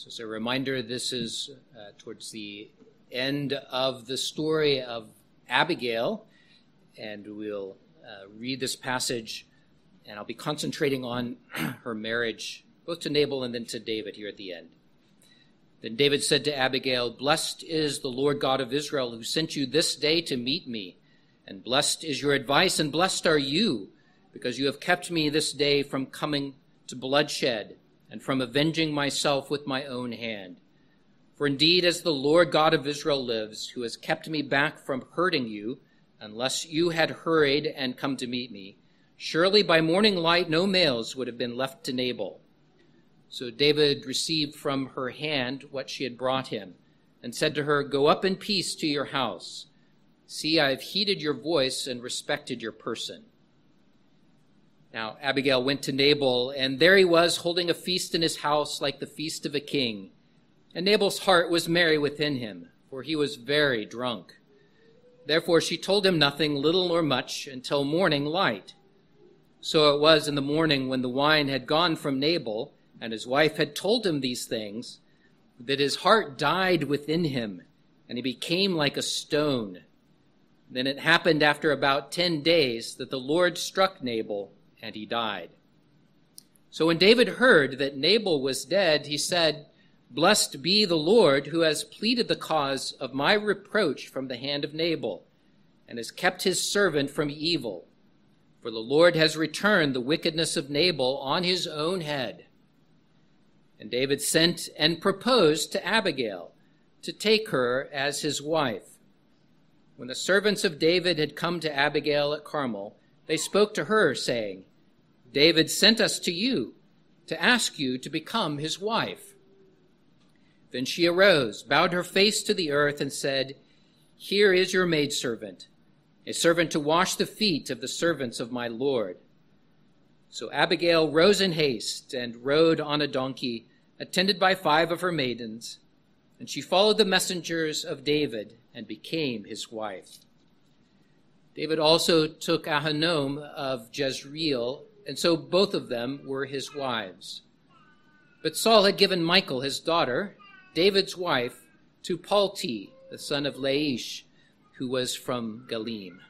So, as a reminder, this is uh, towards the end of the story of Abigail, and we'll uh, read this passage, and I'll be concentrating on her marriage, both to Nabal and then to David here at the end. Then David said to Abigail, Blessed is the Lord God of Israel, who sent you this day to meet me, and blessed is your advice, and blessed are you, because you have kept me this day from coming to bloodshed and from avenging myself with my own hand. For indeed, as the Lord God of Israel lives, who has kept me back from hurting you, unless you had hurried and come to meet me, surely by morning light no males would have been left to Nabal. So David received from her hand what she had brought him, and said to her, Go up in peace to your house. See, I have heeded your voice and respected your person. Now Abigail went to Nabal, and there he was holding a feast in his house like the feast of a king. And Nabal's heart was merry within him, for he was very drunk. Therefore she told him nothing, little nor much, until morning light. So it was in the morning when the wine had gone from Nabal, and his wife had told him these things, that his heart died within him, and he became like a stone. Then it happened after about ten days that the Lord struck Nabal and he died. So when David heard that Nabal was dead, he said, Blessed be the Lord who has pleaded the cause of my reproach from the hand of Nabal, and has kept his servant from evil. For the Lord has returned the wickedness of Nabal on his own head. And David sent and proposed to Abigail to take her as his wife. When the servants of David had come to Abigail at Carmel, they spoke to her, saying, David sent us to you to ask you to become his wife. Then she arose, bowed her face to the earth, and said, Here is your maidservant, a servant to wash the feet of the servants of my Lord. So Abigail rose in haste and rode on a donkey, attended by five of her maidens, and she followed the messengers of David and became his wife. David also took Ahinoam of Jezreel and so both of them were his wives. But Saul had given Michal, his daughter, David's wife, to Palti, the son of Laish, who was from Galim.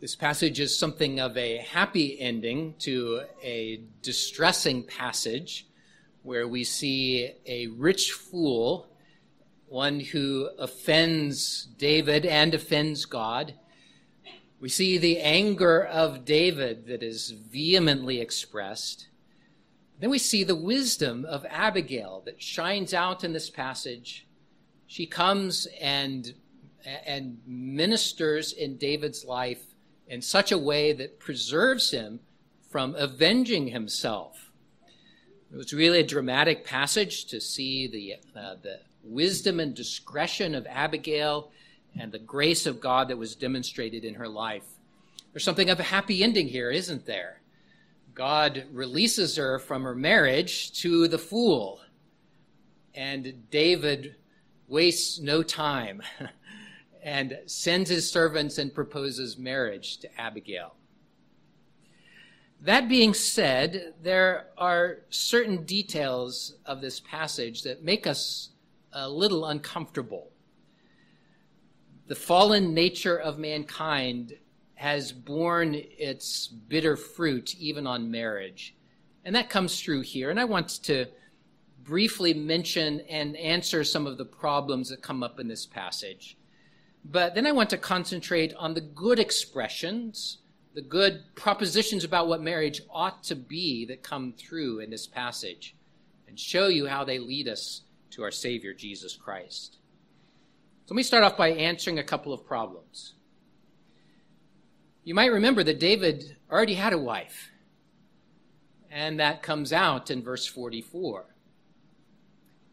This passage is something of a happy ending to a distressing passage where we see a rich fool one who offends David and offends God. We see the anger of David that is vehemently expressed. Then we see the wisdom of Abigail that shines out in this passage. She comes and, and ministers in David's life in such a way that preserves him from avenging himself. It was really a dramatic passage to see the, uh, the wisdom and discretion of Abigail and the grace of God that was demonstrated in her life. There's something of a happy ending here, isn't there? God releases her from her marriage to the fool. And David wastes no time and sends his servants and proposes marriage to Abigail. That being said, there are certain details of this passage that make us a little uncomfortable. The fallen nature of mankind has borne its bitter fruit even on marriage. And that comes through here. And I want to briefly mention and answer some of the problems that come up in this passage. But then I want to concentrate on the good expressions, the good propositions about what marriage ought to be that come through in this passage, and show you how they lead us to our Savior, Jesus Christ. So let me start off by answering a couple of problems. You might remember that David already had a wife, and that comes out in verse 44.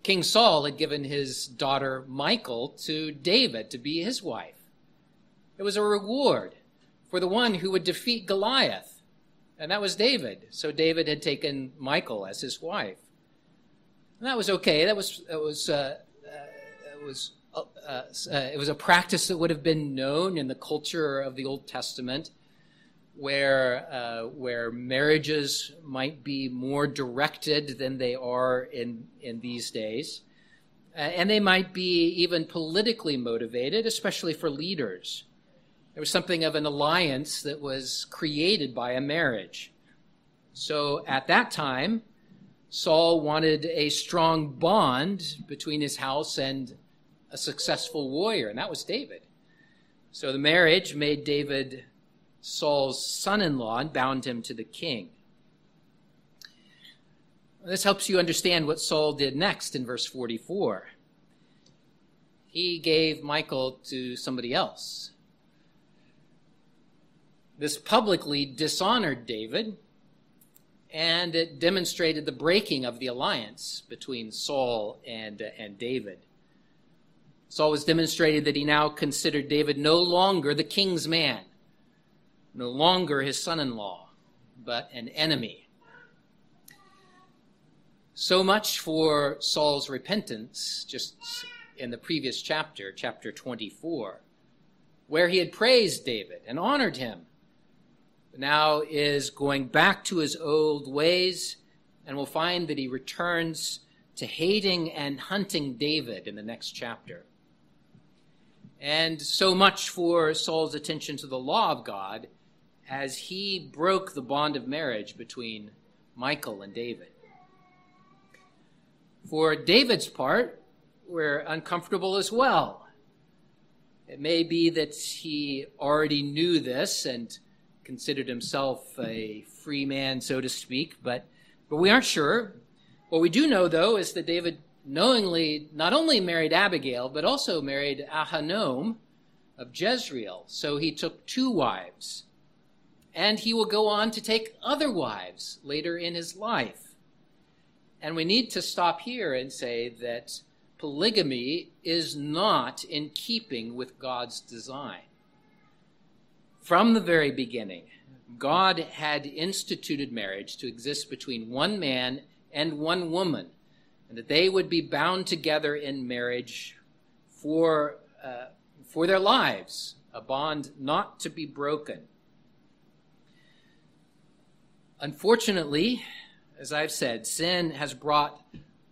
King Saul had given his daughter Michal to David to be his wife. It was a reward for the one who would defeat Goliath, and that was David. So David had taken Michal as his wife. And that was okay. That was it was uh, uh, it was uh, uh, it was a practice that would have been known in the culture of the Old Testament. where uh, where marriages might be more directed than they are in in these days, uh, and they might be even politically motivated, especially for leaders. There was something of an alliance that was created by a marriage. So at that time, Saul wanted a strong bond between his house and a successful warrior, and that was David. So the marriage made David Saul's son in law and bound him to the king. This helps you understand what Saul did next in verse 44. He gave Michal to somebody else. This publicly dishonored David, and it demonstrated the breaking of the alliance between Saul and, uh, and David. Saul was demonstrated that he now considered David no longer the king's man, no longer his son in law, but an enemy. So much for Saul's repentance, just in the previous chapter, chapter 24, where he had praised David and honored him. Now is going back to his old ways, and we'll find that he returns to hating and hunting David in the next chapter. And so much for Saul's attention to the law of God as he broke the bond of marriage between Michal and David. For David's part, we're uncomfortable as well. It may be that he already knew this and considered himself a free man, so to speak, but, but we aren't sure. What we do know, though, is that David knowingly not only married Abigail, but also married Ahinoam of Jezreel. So he took two wives. And he will go on to take other wives later in his life. And we need to stop here and say that polygamy is not in keeping with God's design. From the very beginning, God had instituted marriage to exist between one man and one woman and that they would be bound together in marriage for, uh, for their lives, a bond not to be broken. Unfortunately, as I've said, sin has brought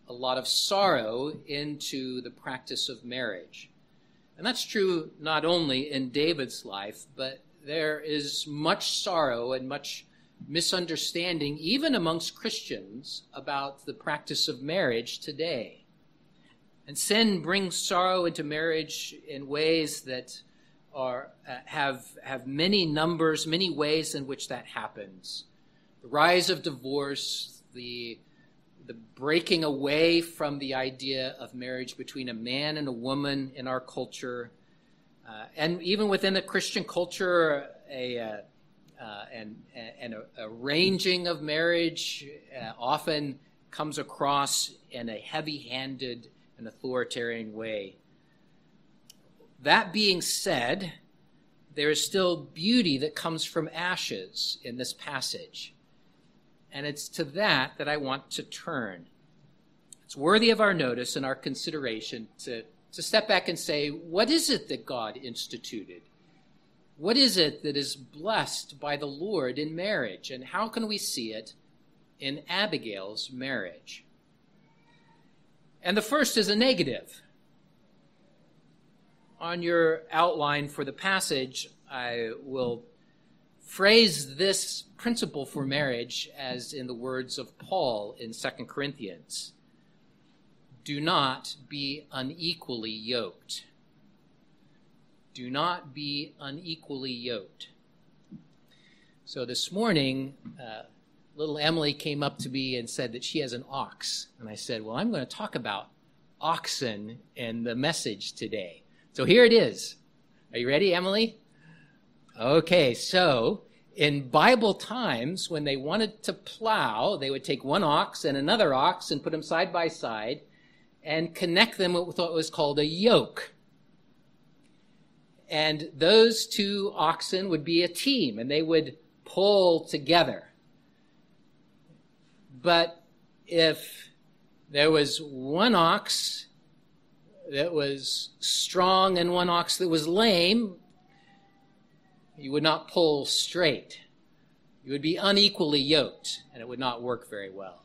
a lot of sorrow into the practice of marriage. And that's true not only in David's life, but there is much sorrow and much misunderstanding, even amongst Christians, about the practice of marriage today. And sin brings sorrow into marriage in ways that are, uh, have, have many numbers, many ways in which that happens. The rise of divorce, the, the breaking away from the idea of marriage between a man and a woman in our culture, uh, and even within the Christian culture, a, uh, uh, and, a, arranging of marriage uh, often comes across in a heavy handed and authoritarian way. That being said, there is still beauty that comes from ashes in this passage. And it's to that that I want to turn. It's worthy of our notice and our consideration to, to step back and say, what is it that God instituted? What is it that is blessed by the Lord in marriage, and how can we see it in Abigail's marriage? And the first is a negative. On your outline for the passage, I will phrase this principle for marriage as in the words of Paul in 2 Corinthians Do not be unequally yoked. Do not be unequally yoked. So this morning, uh, little Emily came up to me and said that she has an ox. And I said, Well, I'm going to talk about oxen and the message today. So here it is. Are you ready, Emily? Okay, so in Bible times, when they wanted to plow, they would take one ox and another ox and put them side by side and connect them with what was called a yoke. And those two oxen would be a team and they would pull together. But if there was one ox that was strong and one ox that was lame, you would not pull straight. You would be unequally yoked, and it would not work very well.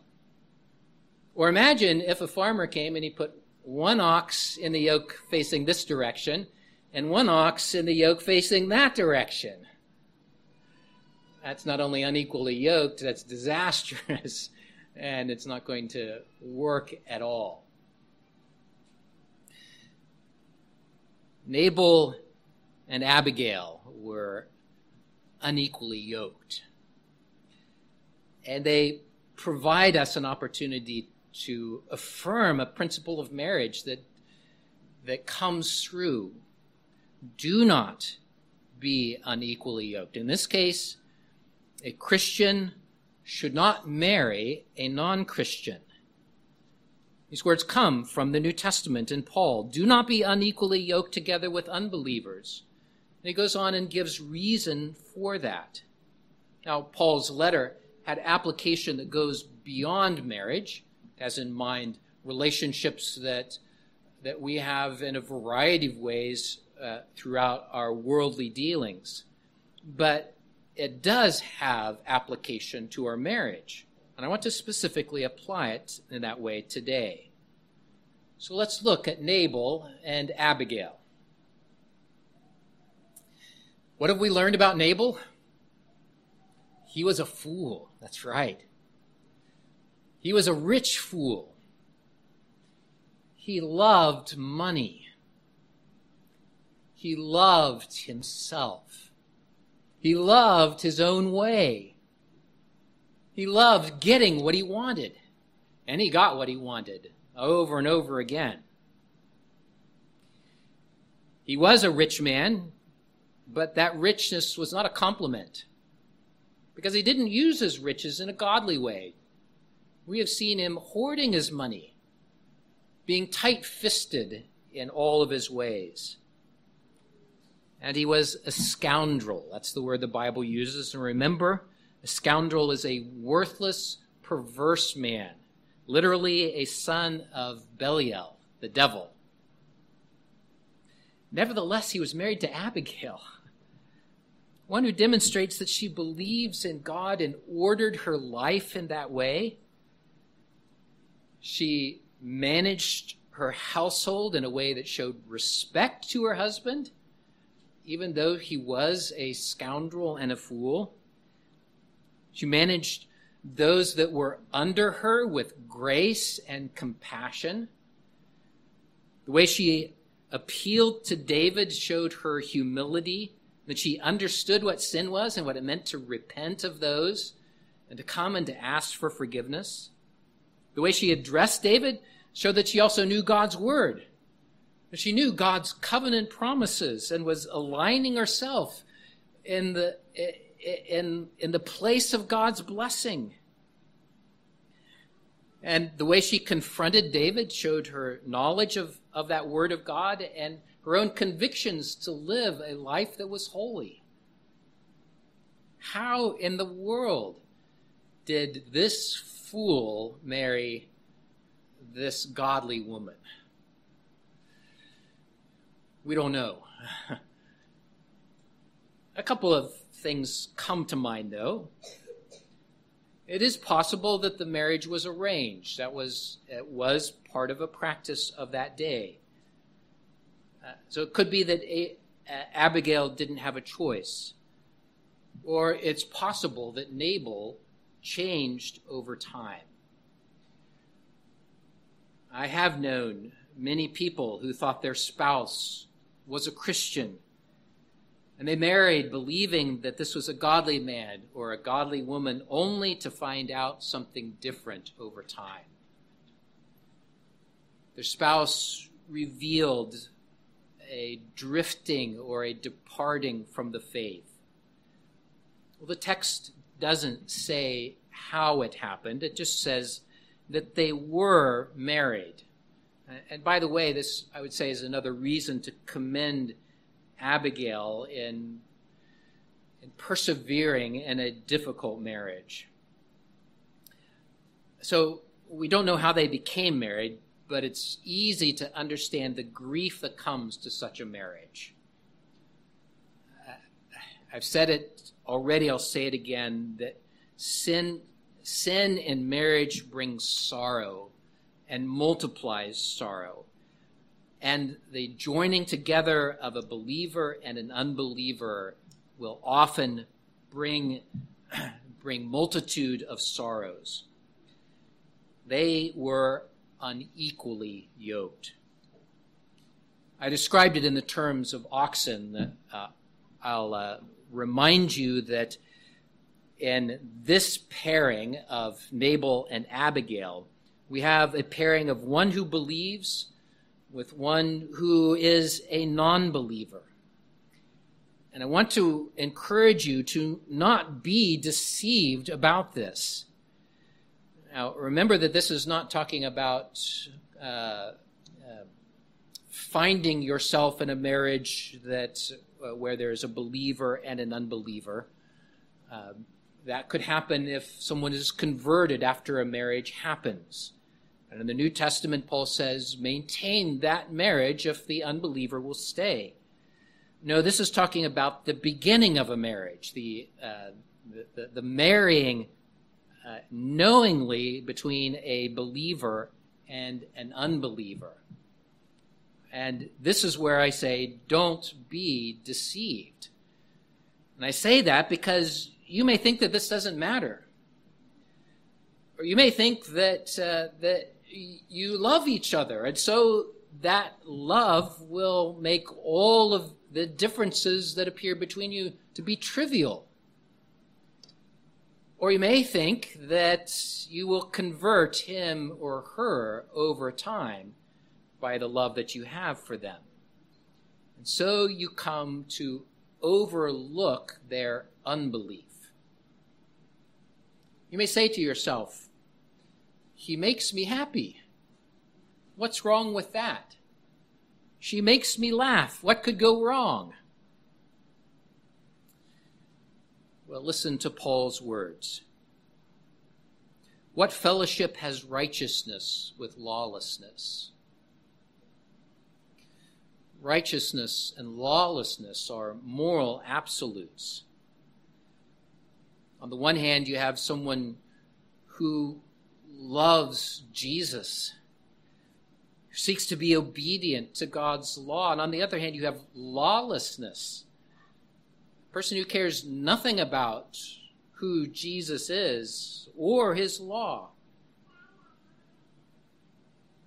Or imagine if a farmer came and he put one ox in the yoke facing this direction and one ox in the yoke facing that direction. That's not only unequally yoked, that's disastrous, and it's not going to work at all. Nabal and Abigail were unequally yoked. And they provide us an opportunity to affirm a principle of marriage that, that comes through. Do not be unequally yoked. In this case, a Christian should not marry a non Christian. These words come from the New Testament and Paul. Do not be unequally yoked together with unbelievers. And he goes on and gives reason for that. Now, Paul's letter had application that goes beyond marriage, has in mind relationships that, that we have in a variety of ways uh, throughout our worldly dealings. But it does have application to our marriage. And I want to specifically apply it in that way today. So let's look at Nabal and Abigail. What have we learned about Nabal? He was a fool. That's right. He was a rich fool. He loved money. He loved himself. He loved his own way. He loved getting what he wanted. And he got what he wanted over and over again. He was a rich man, but that richness was not a compliment because he didn't use his riches in a godly way. We have seen him hoarding his money, being tight fisted in all of his ways. And he was a scoundrel. That's the word the Bible uses. And remember, a scoundrel is a worthless, perverse man, literally a son of Belial, the devil. Nevertheless, he was married to Abigail, one who demonstrates that she believes in God and ordered her life in that way. She managed her household in a way that showed respect to her husband even though he was a scoundrel and a fool. She managed those that were under her with grace and compassion. The way she appealed to David showed her humility, that she understood what sin was and what it meant to repent of those and to come and to ask for forgiveness. The way she addressed David showed that she also knew God's word she knew God's covenant promises and was aligning herself in the, in, in the place of God's blessing. And the way she confronted David showed her knowledge of, of that word of God and her own convictions to live a life that was holy. How in the world did this fool marry this godly woman? We don't know. A couple of things come to mind, though. It is possible that the marriage was arranged. That was it was part of a practice of that day. Uh, so it could be that a- Abigail didn't have a choice, or it's possible that Nabal changed over time. I have known many people who thought their spouse was a Christian. And they married believing that this was a godly man or a godly woman, only to find out something different over time. Their spouse revealed a drifting or a departing from the faith. Well, the text doesn't say how it happened, it just says that they were married. And by the way, this, I would say, is another reason to commend Abigail in, in persevering in a difficult marriage. So we don't know how they became married, but it's easy to understand the grief that comes to such a marriage. I've said it already, I'll say it again, that sin, sin in marriage brings sorrow and multiplies sorrow. And the joining together of a believer and an unbeliever will often bring, bring multitude of sorrows. They were unequally yoked. I described it in the terms of oxen. That, uh, I'll uh, remind you that in this pairing of Nabal and Abigail, we have a pairing of one who believes with one who is a non believer. And I want to encourage you to not be deceived about this. Now, remember that this is not talking about uh, uh, finding yourself in a marriage that where there's a believer and an unbeliever. Uh, that could happen if someone is converted after a marriage happens. And in the New Testament, Paul says, maintain that marriage if the unbeliever will stay. No, this is talking about the beginning of a marriage, the, uh, the, the, the, marrying uh, knowingly between a believer and an unbeliever. And this is where I say, don't be deceived. And I say that because you may think that this doesn't matter. Or you may think that, uh, that you love each other. And so that love will make all of the differences that appear between you to be trivial. Or you may think that you will convert him or her over time by the love that you have for them. And so you come to overlook their unbelief. You may say to yourself, He makes me happy. What's wrong with that? She makes me laugh. What could go wrong? Well, listen to Paul's words. What fellowship has righteousness with lawlessness? Righteousness and lawlessness are moral absolutes. On the one hand, you have someone who loves Jesus, who seeks to be obedient to God's law. And on the other hand, you have lawlessness a person who cares nothing about who Jesus is or his law.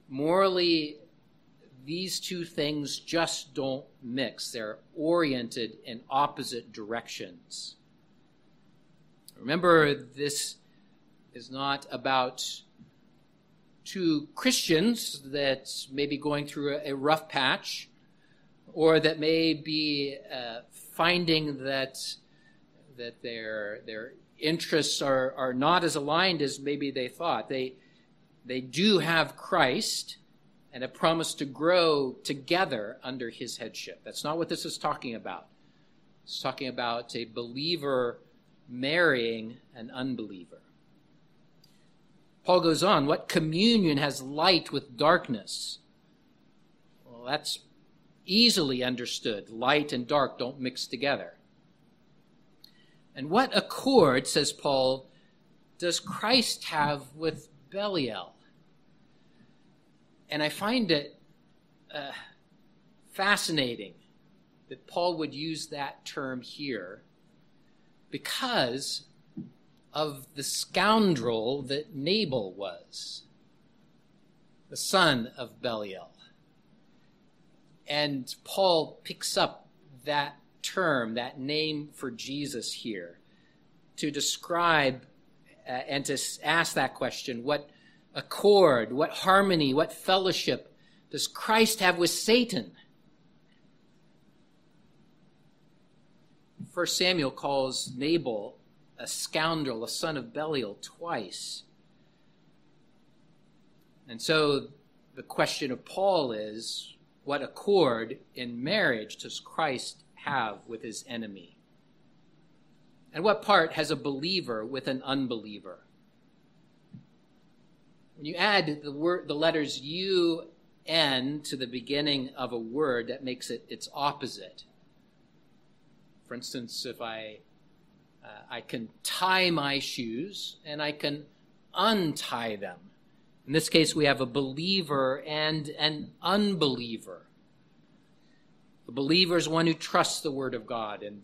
Morally, these two things just don't mix. They're oriented in opposite directions. Remember, this is not about two Christians that may be going through a rough patch or that may be uh, finding that that their their interests are, are not as aligned as maybe they thought. They they do have Christ and a promise to grow together under his headship. That's not what this is talking about. It's talking about a believer marrying an unbeliever. Paul goes on, what communion has light with darkness? Well, that's easily understood. Light and dark don't mix together. And what accord, says Paul, does Christ have with Belial? And I find it uh, fascinating that Paul would use that term here because of the scoundrel that Nabal was, the son of Belial. And Paul picks up that term, that name for Jesus here, to describe uh, and to ask that question what accord, what harmony, what fellowship does Christ have with Satan? First Samuel calls Nabal a scoundrel, a son of Belial, twice. And so the question of Paul is what accord in marriage does Christ have with his enemy? And what part has a believer with an unbeliever? When you add the word, the letters U, N to the beginning of a word, that makes it its opposite. For instance, if I uh, I can tie my shoes and I can untie them. In this case, we have a believer and an unbeliever. A believer is one who trusts the Word of God and,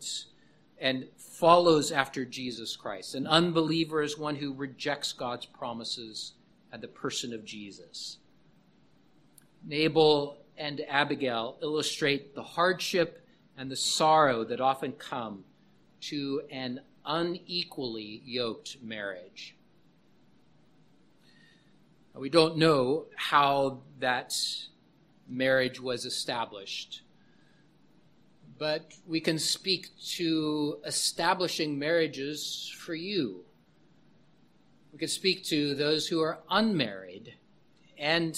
and follows after Jesus Christ. An unbeliever is one who rejects God's promises and the person of Jesus. Nabal and Abigail illustrate the hardship and the sorrow that often come to an unequally yoked marriage. We don't know how that marriage was established, but we can speak to establishing marriages for you. We can speak to those who are unmarried and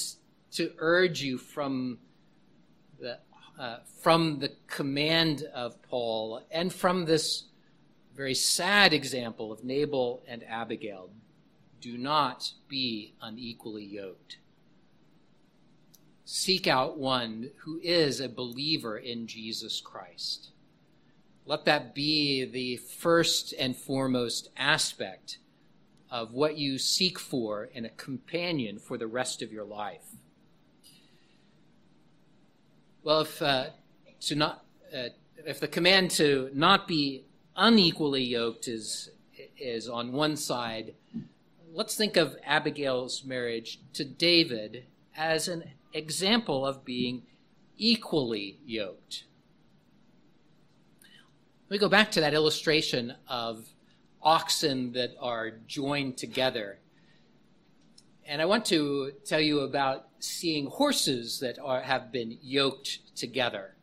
to urge you from the, uh, from the command of Paul and from this very sad example of Nabal and Abigail do not be unequally yoked. Seek out one who is a believer in Jesus Christ. Let that be the first and foremost aspect of what you seek for in a companion for the rest of your life. Well, if uh, to not, uh, if the command to not be unequally yoked is is on one side, let's think of Abigail's marriage to David as an example of being equally yoked. Let me go back to that illustration of oxen that are joined together. And I want to tell you about seeing horses that are, have been yoked together.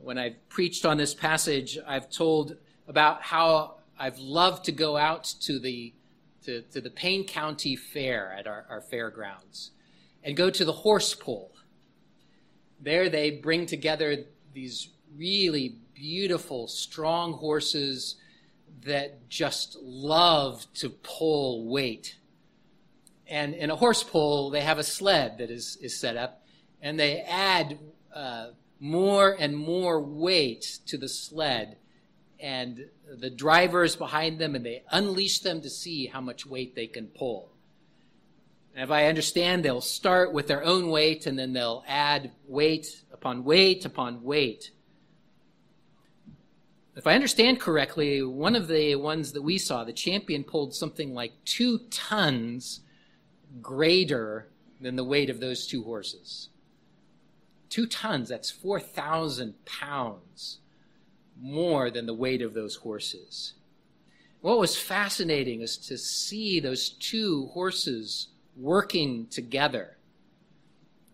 When I've preached on this passage, I've told about how I've loved to go out to the to, to the Payne County Fair at our, our fairgrounds and go to the horse pull. There they bring together these really beautiful, strong horses that just love to pull weight. And in a horse pull, they have a sled that is, is set up, and they add uh, more and more weight to the sled and the drivers behind them and they unleash them to see how much weight they can pull. And if I understand, they'll start with their own weight and then they'll add weight upon weight upon weight. If I understand correctly, one of the ones that we saw, the champion pulled something like two tons greater than the weight of those two horses. Two tons, that's 4,000 pounds more than the weight of those horses. What was fascinating is to see those two horses working together.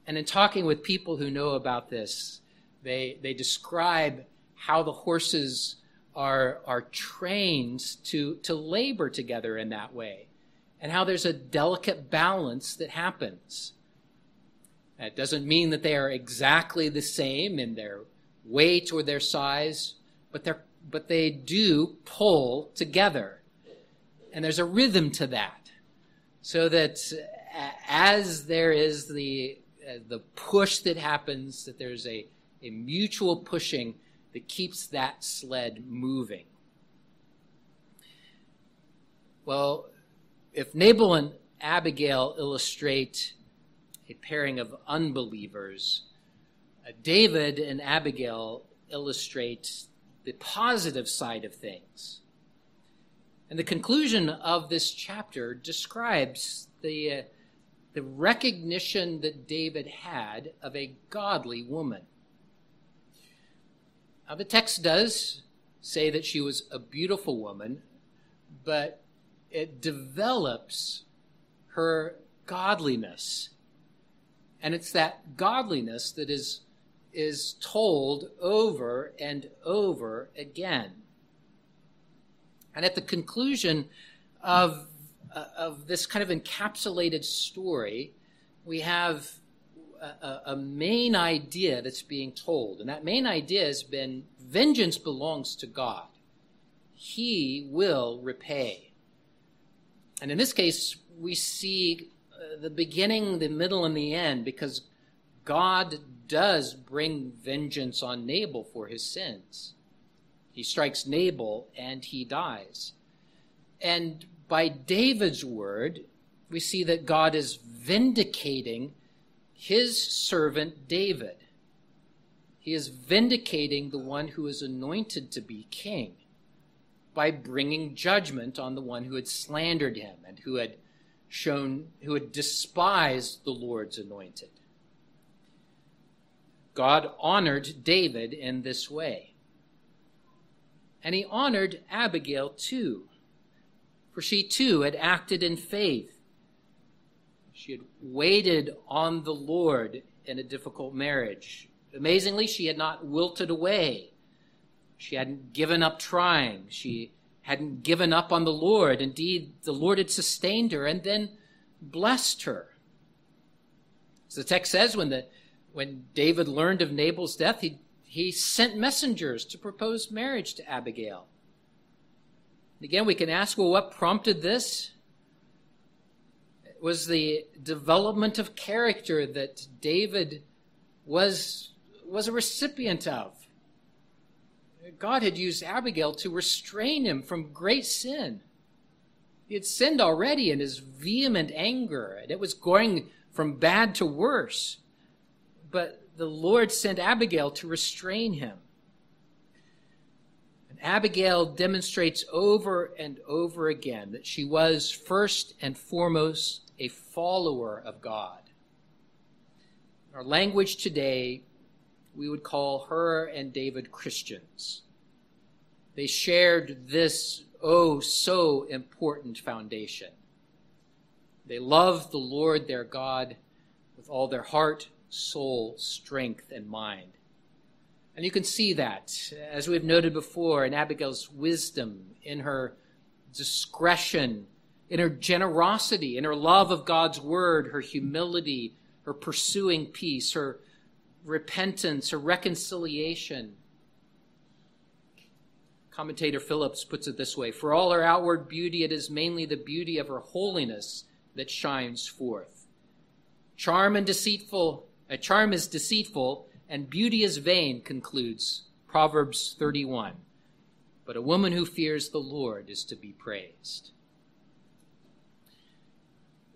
And in talking with people who know about this, they, they describe how the horses are, are trained to, to labor together in that way, and how there's a delicate balance that happens. That doesn't mean that they are exactly the same in their weight or their size, but they're but they do pull together. And there's a rhythm to that. So that as there is the uh, the push that happens that there's a a mutual pushing that keeps that sled moving. Well, if Nabal and Abigail illustrate a pairing of unbelievers, uh, David and Abigail illustrate the positive side of things. And the conclusion of this chapter describes the, uh, the recognition that David had of a godly woman. Now, the text does say that she was a beautiful woman, but it develops her godliness. And it's that godliness that is is told over and over again. And at the conclusion of, uh, of this kind of encapsulated story, we have a, a, main idea that's being told. And that main idea has been vengeance belongs to God, He will repay. And in this case, we see uh, the beginning, the middle, and the end because God does bring vengeance on Nabal for his sins. He strikes Nabal and he dies. And by David's word, we see that God is vindicating his servant David. He is vindicating the one who is anointed to be king by bringing judgment on the one who had slandered him and who had shown who had despised the Lord's anointed. God honored David in this way. And he honored Abigail too, for she too had acted in faith. She had waited on the Lord in a difficult marriage. Amazingly, she had not wilted away. She hadn't given up trying. She hadn't given up on the Lord. Indeed, the Lord had sustained her and then blessed her. As the text says, when, the, when David learned of Nabal's death, he, he sent messengers to propose marriage to Abigail. Again, we can ask, well, what prompted this? Was the development of character that David was, was a recipient of. God had used Abigail to restrain him from great sin. He had sinned already in his vehement anger, and it was going from bad to worse. But the Lord sent Abigail to restrain him. And Abigail demonstrates over and over again that she was first and foremost a follower of God. In our language today, we would call her and David Christians. They shared this, oh, so important foundation. They loved the Lord their God with all their heart, soul, strength, and mind. And you can see that, as we've noted before, in Abigail's wisdom, in her discretion, in her generosity, in her love of God's word, her humility, her pursuing peace, her repentance her reconciliation. Commentator Phillips puts it this way For all her outward beauty, it is mainly the beauty of her holiness that shines forth. Charm and deceitful, a uh, charm is deceitful, and beauty is vain, concludes Proverbs 31. But a woman who fears the Lord is to be praised.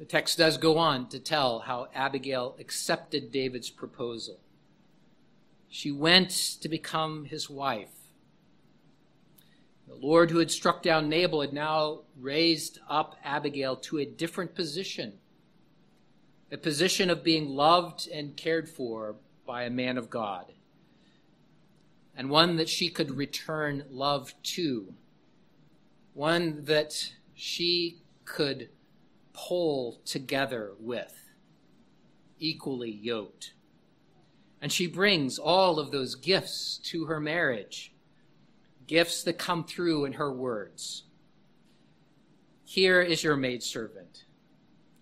The text does go on to tell how Abigail accepted David's proposal. She went to become his wife. The Lord who had struck down Nabal had now raised up Abigail to a different position, a position of being loved and cared for by a man of God, and one that she could return love to, one that she could pull together with, equally yoked. And she brings all of those gifts to her marriage, gifts that come through in her words. Here is your maidservant,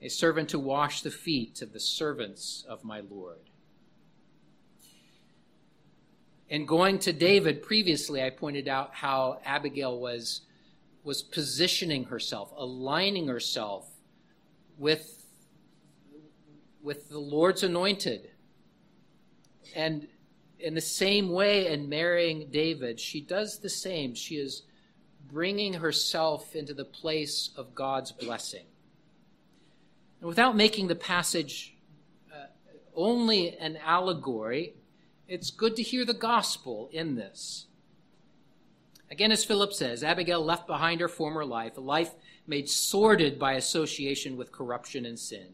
a servant to wash the feet of the servants of my Lord. In going to David previously, I pointed out how Abigail was, was positioning herself, aligning herself with, with the Lord's anointed and in the same way, in marrying David, she does the same. She is bringing herself into the place of God's blessing. And without making the passage uh, only an allegory, it's good to hear the gospel in this. Again, as Philip says, Abigail left behind her former life, a life made sordid by association with corruption and sin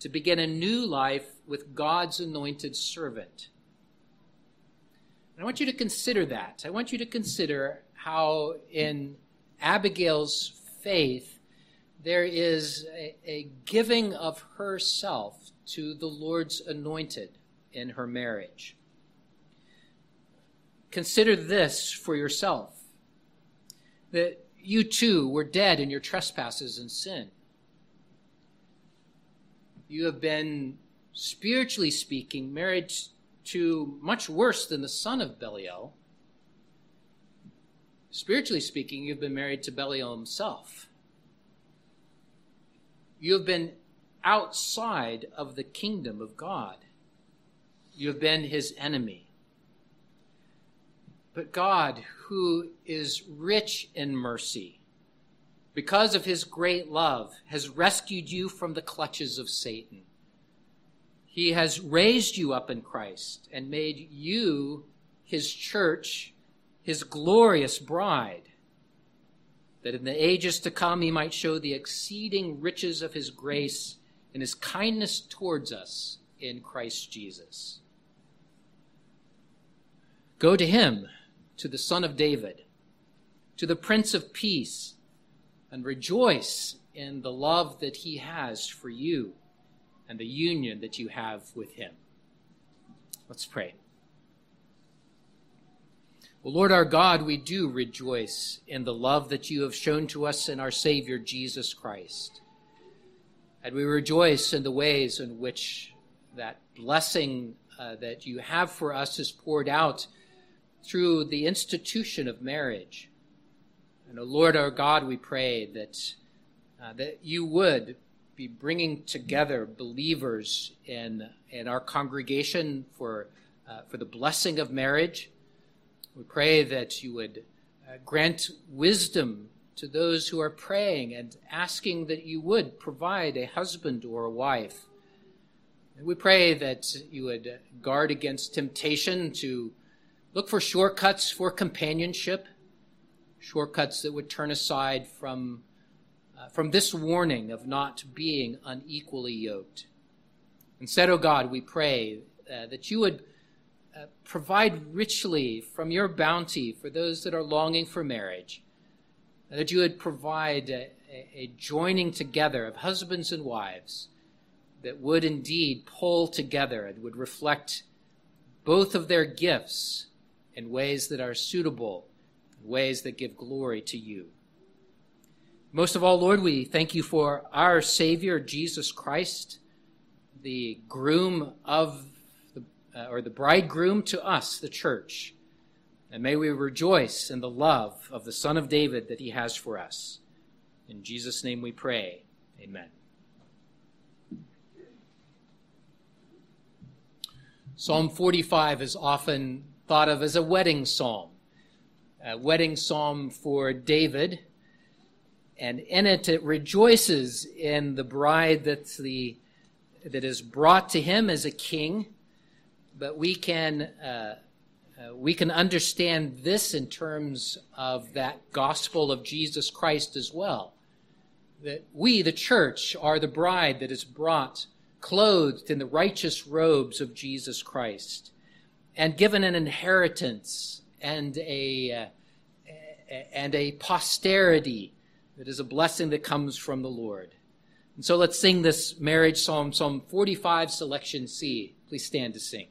to begin a new life with God's anointed servant. And I want you to consider that. I want you to consider how in Abigail's faith there is a, a giving of herself to the Lord's anointed in her marriage. Consider this for yourself that you too were dead in your trespasses and sin you have been, spiritually speaking, married to much worse than the son of Belial. Spiritually speaking, you've been married to Belial himself. You have been outside of the kingdom of God. You have been his enemy. But God, who is rich in mercy, because of his great love, has rescued you from the clutches of Satan. He has raised you up in Christ and made you his church, his glorious bride, that in the ages to come he might show the exceeding riches of his grace and his kindness towards us in Christ Jesus. Go to him, to the Son of David, to the Prince of Peace, and rejoice in the love that he has for you and the union that you have with him. Let's pray. Well, Lord our God, we do rejoice in the love that you have shown to us in our Savior Jesus Christ. And we rejoice in the ways in which that blessing uh, that you have for us is poured out through the institution of marriage. And, O Lord our God, we pray that, uh, that you would be bringing together believers in, in our congregation for, uh, for the blessing of marriage. We pray that you would uh, grant wisdom to those who are praying and asking that you would provide a husband or a wife. And we pray that you would guard against temptation to look for shortcuts for companionship, shortcuts that would turn aside from uh, from this warning of not being unequally yoked. Instead, O oh God, we pray uh, that you would uh, provide richly from your bounty for those that are longing for marriage, that you would provide a, a joining together of husbands and wives that would indeed pull together and would reflect both of their gifts in ways that are suitable, ways that give glory to you. Most of all, Lord, we thank you for our Savior, Jesus Christ, the groom of, the, uh, or the bridegroom to us, the church. And may we rejoice in the love of the Son of David that he has for us. In Jesus' name we pray. Amen. Psalm 45 is often thought of as a wedding psalm, a wedding psalm for David and in it it rejoices in the bride that's the that is brought to him as a king. But we can uh, uh, we can understand this in terms of that gospel of jesus christ as well. That we the church are the bride that is brought clothed in the righteous robes of jesus christ and given an inheritance and a uh, and a posterity it is a blessing that comes from the Lord. And so let's sing this marriage psalm, Psalm 45, selection C. Please stand to sing.